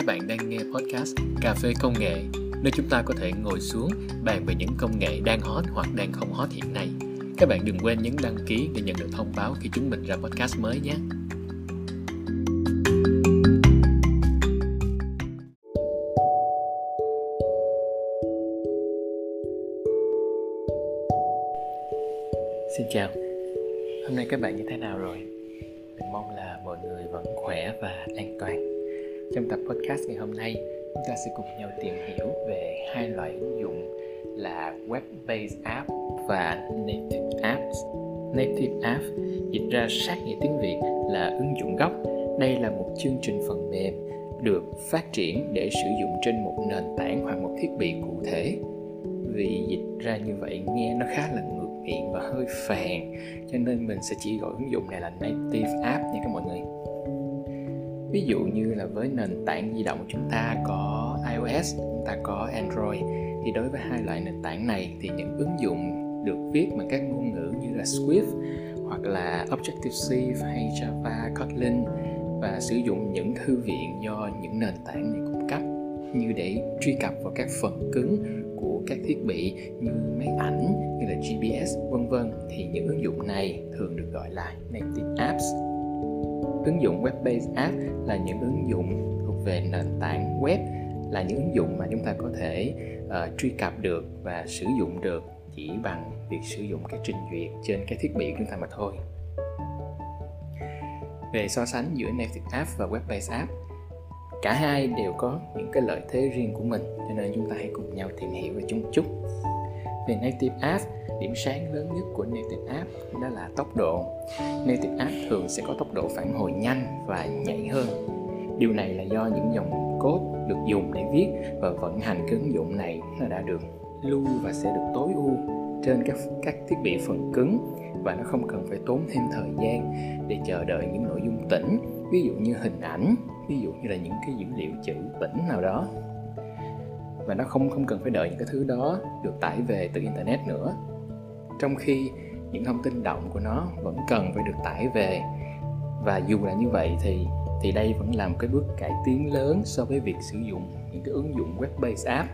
các bạn đang nghe podcast Cà phê Công nghệ, nơi chúng ta có thể ngồi xuống bàn về những công nghệ đang hot hoặc đang không hot hiện nay. Các bạn đừng quên nhấn đăng ký để nhận được thông báo khi chúng mình ra podcast mới nhé. Xin chào, hôm nay các bạn như thế nào rồi? Mình mong là mọi người vẫn khỏe và an toàn trong tập podcast ngày hôm nay, chúng ta sẽ cùng nhau tìm hiểu về hai loại ứng dụng là Web-based App và Native Apps. Native App dịch ra sát nghĩa tiếng Việt là ứng dụng gốc. Đây là một chương trình phần mềm được phát triển để sử dụng trên một nền tảng hoặc một thiết bị cụ thể. Vì dịch ra như vậy nghe nó khá là ngược miệng và hơi phàn cho nên mình sẽ chỉ gọi ứng dụng này là Native App nha các mọi người ví dụ như là với nền tảng di động chúng ta có iOS chúng ta có Android thì đối với hai loại nền tảng này thì những ứng dụng được viết bằng các ngôn ngữ như là Swift hoặc là Objective-C hay Java, Kotlin và sử dụng những thư viện do những nền tảng này cung cấp như để truy cập vào các phần cứng của các thiết bị như máy ảnh như là GPS vân vân. Thì những ứng dụng này thường được gọi là native apps ứng dụng web-based app là những ứng dụng thuộc về nền tảng web là những ứng dụng mà chúng ta có thể uh, truy cập được và sử dụng được chỉ bằng việc sử dụng các trình duyệt trên cái thiết bị của chúng ta mà thôi. Về so sánh giữa native app và web-based app cả hai đều có những cái lợi thế riêng của mình cho nên chúng ta hãy cùng nhau tìm hiểu về chúng chút về native app, điểm sáng lớn nhất của native app đó là tốc độ. Native app thường sẽ có tốc độ phản hồi nhanh và nhạy hơn. Điều này là do những dòng code được dùng để viết và vận hành cái ứng dụng này nó đã được lưu và sẽ được tối ưu trên các các thiết bị phần cứng và nó không cần phải tốn thêm thời gian để chờ đợi những nội dung tĩnh ví dụ như hình ảnh, ví dụ như là những cái dữ liệu chữ tĩnh nào đó và nó không không cần phải đợi những cái thứ đó được tải về từ internet nữa. Trong khi những thông tin động của nó vẫn cần phải được tải về. Và dù là như vậy thì thì đây vẫn là một cái bước cải tiến lớn so với việc sử dụng những cái ứng dụng web-based app.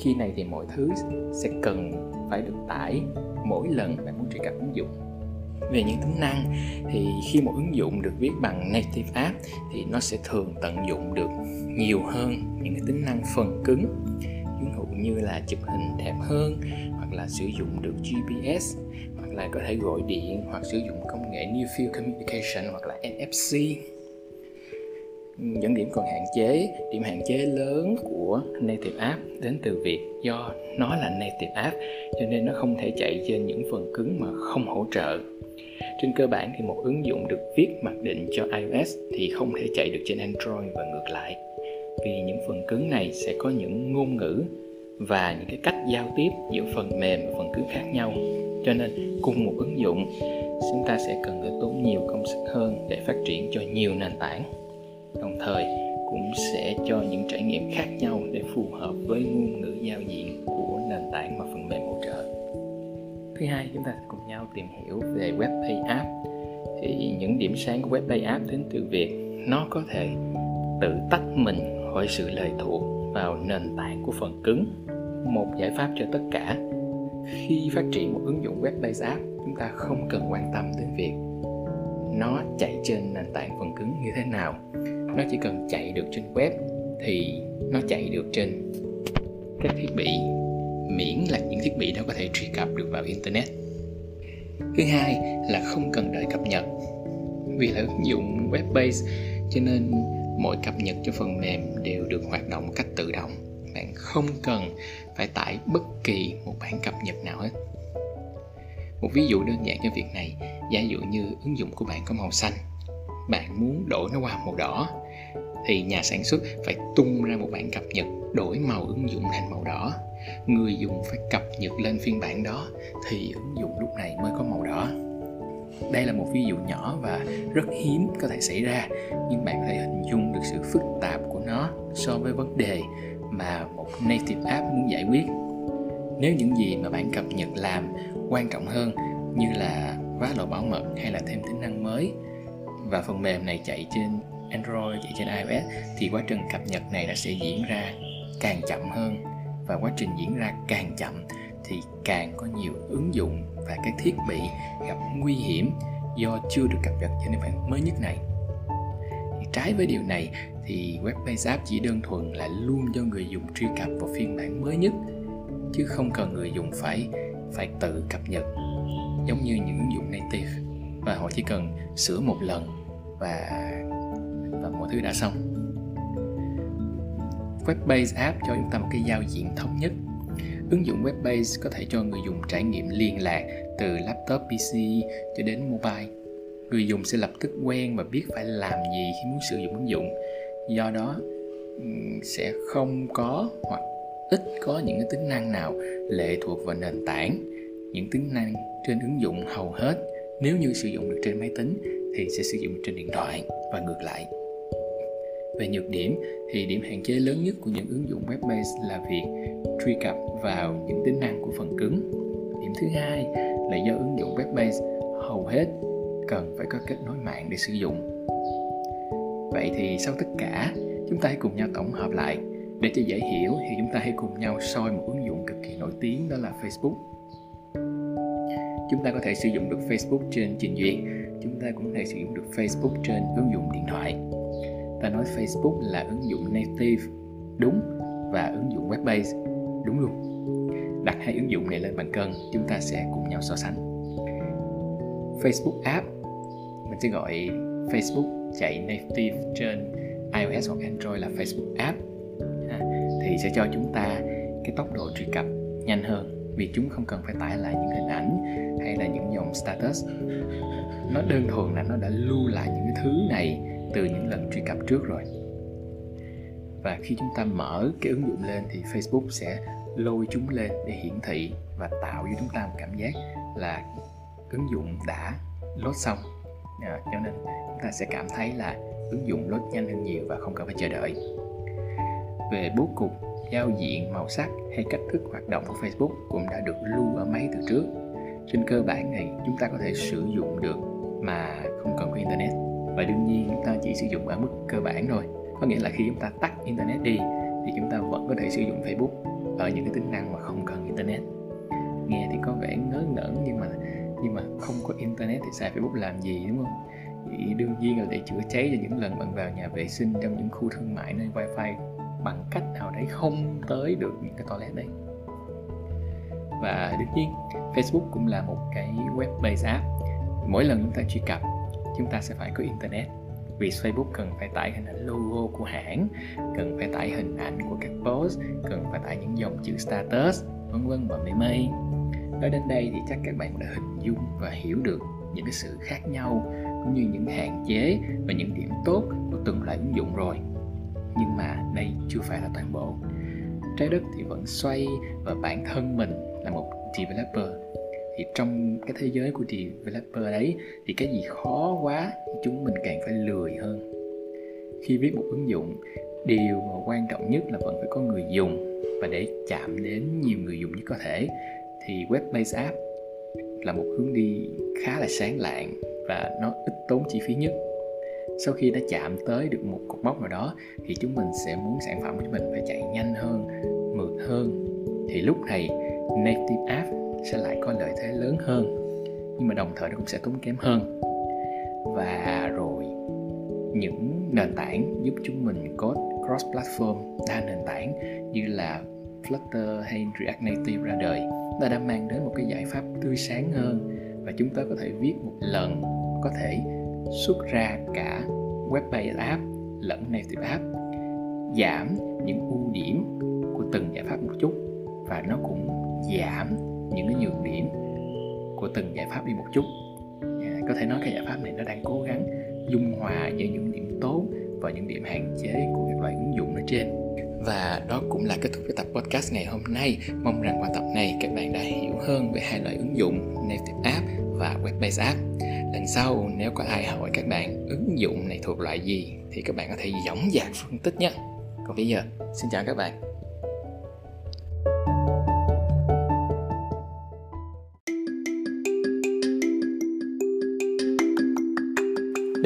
Khi này thì mọi thứ sẽ cần phải được tải mỗi lần bạn muốn truy cập ứng dụng. Về những tính năng thì khi một ứng dụng được viết bằng native app thì nó sẽ thường tận dụng được nhiều hơn những cái tính năng phần cứng, ví dụ như là chụp hình đẹp hơn, hoặc là sử dụng được GPS hoặc là có thể gọi điện, hoặc sử dụng công nghệ Near Field Communication, hoặc là NFC những điểm còn hạn chế, điểm hạn chế lớn của native app đến từ việc do nó là native app, cho nên nó không thể chạy trên những phần cứng mà không hỗ trợ. Trên cơ bản thì một ứng dụng được viết mặc định cho iOS thì không thể chạy được trên Android và ngược lại vì những phần cứng này sẽ có những ngôn ngữ và những cái cách giao tiếp giữa phần mềm và phần cứng khác nhau. Cho nên, cùng một ứng dụng, chúng ta sẽ cần phải tốn nhiều công sức hơn để phát triển cho nhiều nền tảng. Đồng thời, cũng sẽ cho những trải nghiệm khác nhau để phù hợp với ngôn ngữ giao diện của nền tảng mà phần mềm hỗ trợ. Thứ hai, chúng ta cùng nhau tìm hiểu về web pay app thì những điểm sáng của web pay app đến từ việc nó có thể tự tách mình khỏi sự lệ thuộc vào nền tảng của phần cứng, một giải pháp cho tất cả. Khi phát triển một ứng dụng web based app, chúng ta không cần quan tâm đến việc nó chạy trên nền tảng phần cứng như thế nào. Nó chỉ cần chạy được trên web thì nó chạy được trên các thiết bị, miễn là những thiết bị đó có thể truy cập được vào internet. Thứ hai là không cần đợi cập nhật. Vì là ứng dụng web based, cho nên mỗi cập nhật cho phần mềm đều được hoạt động cách tự động. Bạn không cần phải tải bất kỳ một bản cập nhật nào hết. Một ví dụ đơn giản cho việc này, giả dụ như ứng dụng của bạn có màu xanh. Bạn muốn đổi nó qua màu đỏ, thì nhà sản xuất phải tung ra một bản cập nhật đổi màu ứng dụng thành màu đỏ. Người dùng phải cập nhật lên phiên bản đó, thì ứng dụng lúc này mới có màu đỏ đây là một ví dụ nhỏ và rất hiếm có thể xảy ra, nhưng bạn có thể hình dung được sự phức tạp của nó so với vấn đề mà một native app muốn giải quyết. Nếu những gì mà bạn cập nhật làm quan trọng hơn như là vá lộ bảo mật hay là thêm tính năng mới và phần mềm này chạy trên Android, chạy trên iOS, thì quá trình cập nhật này nó sẽ diễn ra càng chậm hơn và quá trình diễn ra càng chậm thì càng có nhiều ứng dụng và các thiết bị gặp nguy hiểm do chưa được cập nhật cho nền tảng mới nhất này. Thì trái với điều này thì web-based app chỉ đơn thuần là luôn cho người dùng truy cập vào phiên bản mới nhất, chứ không cần người dùng phải phải tự cập nhật, giống như những ứng dụng native. Và họ chỉ cần sửa một lần và và mọi thứ đã xong. Web-based app cho chúng ta một cái giao diện thống nhất ứng dụng web-based có thể cho người dùng trải nghiệm liên lạc từ laptop pc cho đến mobile. Người dùng sẽ lập tức quen và biết phải làm gì khi muốn sử dụng ứng dụng. Do đó sẽ không có hoặc ít có những cái tính năng nào lệ thuộc vào nền tảng. Những tính năng trên ứng dụng hầu hết, nếu như sử dụng được trên máy tính thì sẽ sử dụng trên điện thoại và ngược lại về nhược điểm thì điểm hạn chế lớn nhất của những ứng dụng web-based là việc truy cập vào những tính năng của phần cứng. Điểm thứ hai là do ứng dụng web-based hầu hết cần phải có kết nối mạng để sử dụng. Vậy thì sau tất cả, chúng ta hãy cùng nhau tổng hợp lại. Để cho dễ hiểu thì chúng ta hãy cùng nhau soi một ứng dụng cực kỳ nổi tiếng, đó là facebook. Chúng ta có thể sử dụng được facebook trên trình duyệt. Chúng ta cũng có thể sử dụng được facebook trên ứng dụng điện thoại ta nói facebook là ứng dụng native, đúng, và ứng dụng web based đúng luôn. Đặt hai ứng dụng này lên bàn cân, chúng ta sẽ cùng nhau so sánh. Facebook app, mình sẽ gọi facebook chạy native trên iOS hoặc Android là Facebook app. Thì sẽ cho chúng ta cái tốc độ truy cập nhanh hơn, vì chúng không cần phải tải lại những hình ảnh hay là những dòng status. Nó đơn thuần là nó đã lưu lại những cái thứ này từ những lần truy cập trước rồi. Và khi chúng ta mở cái ứng dụng lên thì Facebook sẽ lôi chúng lên để hiển thị và tạo cho chúng ta một cảm giác là ứng dụng đã load xong. À, cho nên chúng ta sẽ cảm thấy là ứng dụng load nhanh hơn nhiều và không cần phải chờ đợi. Về bố cục giao diện màu sắc hay cách thức hoạt động của facebook cũng đã được lưu ở máy từ trước. Trên cơ bản này chúng ta có thể sử dụng được mà không cần có internet và đương nhiên chúng ta chỉ sử dụng ở mức cơ bản thôi. Có nghĩa là khi chúng ta tắt internet đi, thì chúng ta vẫn có thể sử dụng facebook ở những cái tính năng mà không cần internet. Nghe thì có vẻ ngớ ngẩn, nhưng mà nhưng mà không có internet thì xài facebook làm gì, đúng không? Thì đương nhiên là để chữa cháy cho những lần bạn vào nhà vệ sinh trong những khu thương mại nơi wifi bằng cách nào đấy không tới được những cái toilet đấy. Và đương nhiên, Facebook cũng là một cái web based app. Mỗi lần chúng ta truy cập chúng ta sẽ phải có internet. Vì Facebook cần phải tải hình ảnh logo của hãng, cần phải tải hình ảnh của các post, cần phải tải những dòng chữ status, vân vân và mây mây nói đến đây thì chắc các bạn đã hình dung và hiểu được những cái sự khác nhau, cũng như những hạn chế và những điểm tốt của từng loại ứng dụng rồi. Nhưng mà đây chưa phải là toàn bộ. Trái đất thì vẫn xoay và bản thân mình là một developer thì trong cái thế giới của developer đấy, thì cái gì khó quá thì chúng mình càng phải lười hơn. Khi viết một ứng dụng, điều mà quan trọng nhất là vẫn phải có người dùng và để chạm đến nhiều người dùng nhất có thể. Thì web based app là một hướng đi khá là sáng lạng và nó ít tốn chi phí nhất. Sau khi đã chạm tới được một cột mốc nào đó, thì chúng mình sẽ muốn sản phẩm của mình phải chạy nhanh hơn, mượt hơn. Thì lúc này, native app sẽ lại có lợi thế lớn hơn. Nhưng mà đồng thời nó cũng sẽ tốn kém hơn. Và rồi, những nền tảng giúp chúng mình code cross platform đa nền tảng như là Flutter hay React Native ra đời ta đã mang đến một cái giải pháp tươi sáng hơn. Và chúng ta có thể viết một lần, có thể xuất ra cả web based app lẫn native app, giảm những ưu điểm của từng giải pháp một chút. Và nó cũng giảm những cái nhược điểm của từng giải pháp đi một chút. À, có thể nói cái giải pháp này nó đang cố gắng dung hòa giữa những điểm tốt và những điểm hạn chế của các loại ứng dụng ở trên. Và đó cũng là kết thúc cái tập podcast ngày hôm nay. Mong rằng qua tập này các bạn đã hiểu hơn về hai loại ứng dụng native app và web based app. Lần sau nếu có ai hỏi các bạn ứng dụng này thuộc loại gì thì các bạn có thể dõng dạc phân tích nhé. Còn bây giờ xin chào các bạn.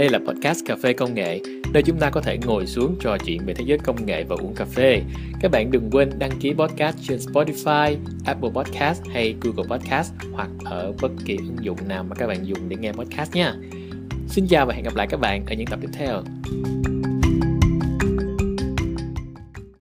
Đây là podcast Cà phê Công nghệ nơi chúng ta có thể ngồi xuống trò chuyện về thế giới công nghệ và uống cà phê. Các bạn đừng quên đăng ký podcast trên Spotify, Apple Podcast hay Google Podcast hoặc ở bất kỳ ứng dụng nào mà các bạn dùng để nghe podcast nha. Xin chào và hẹn gặp lại các bạn ở những tập tiếp theo.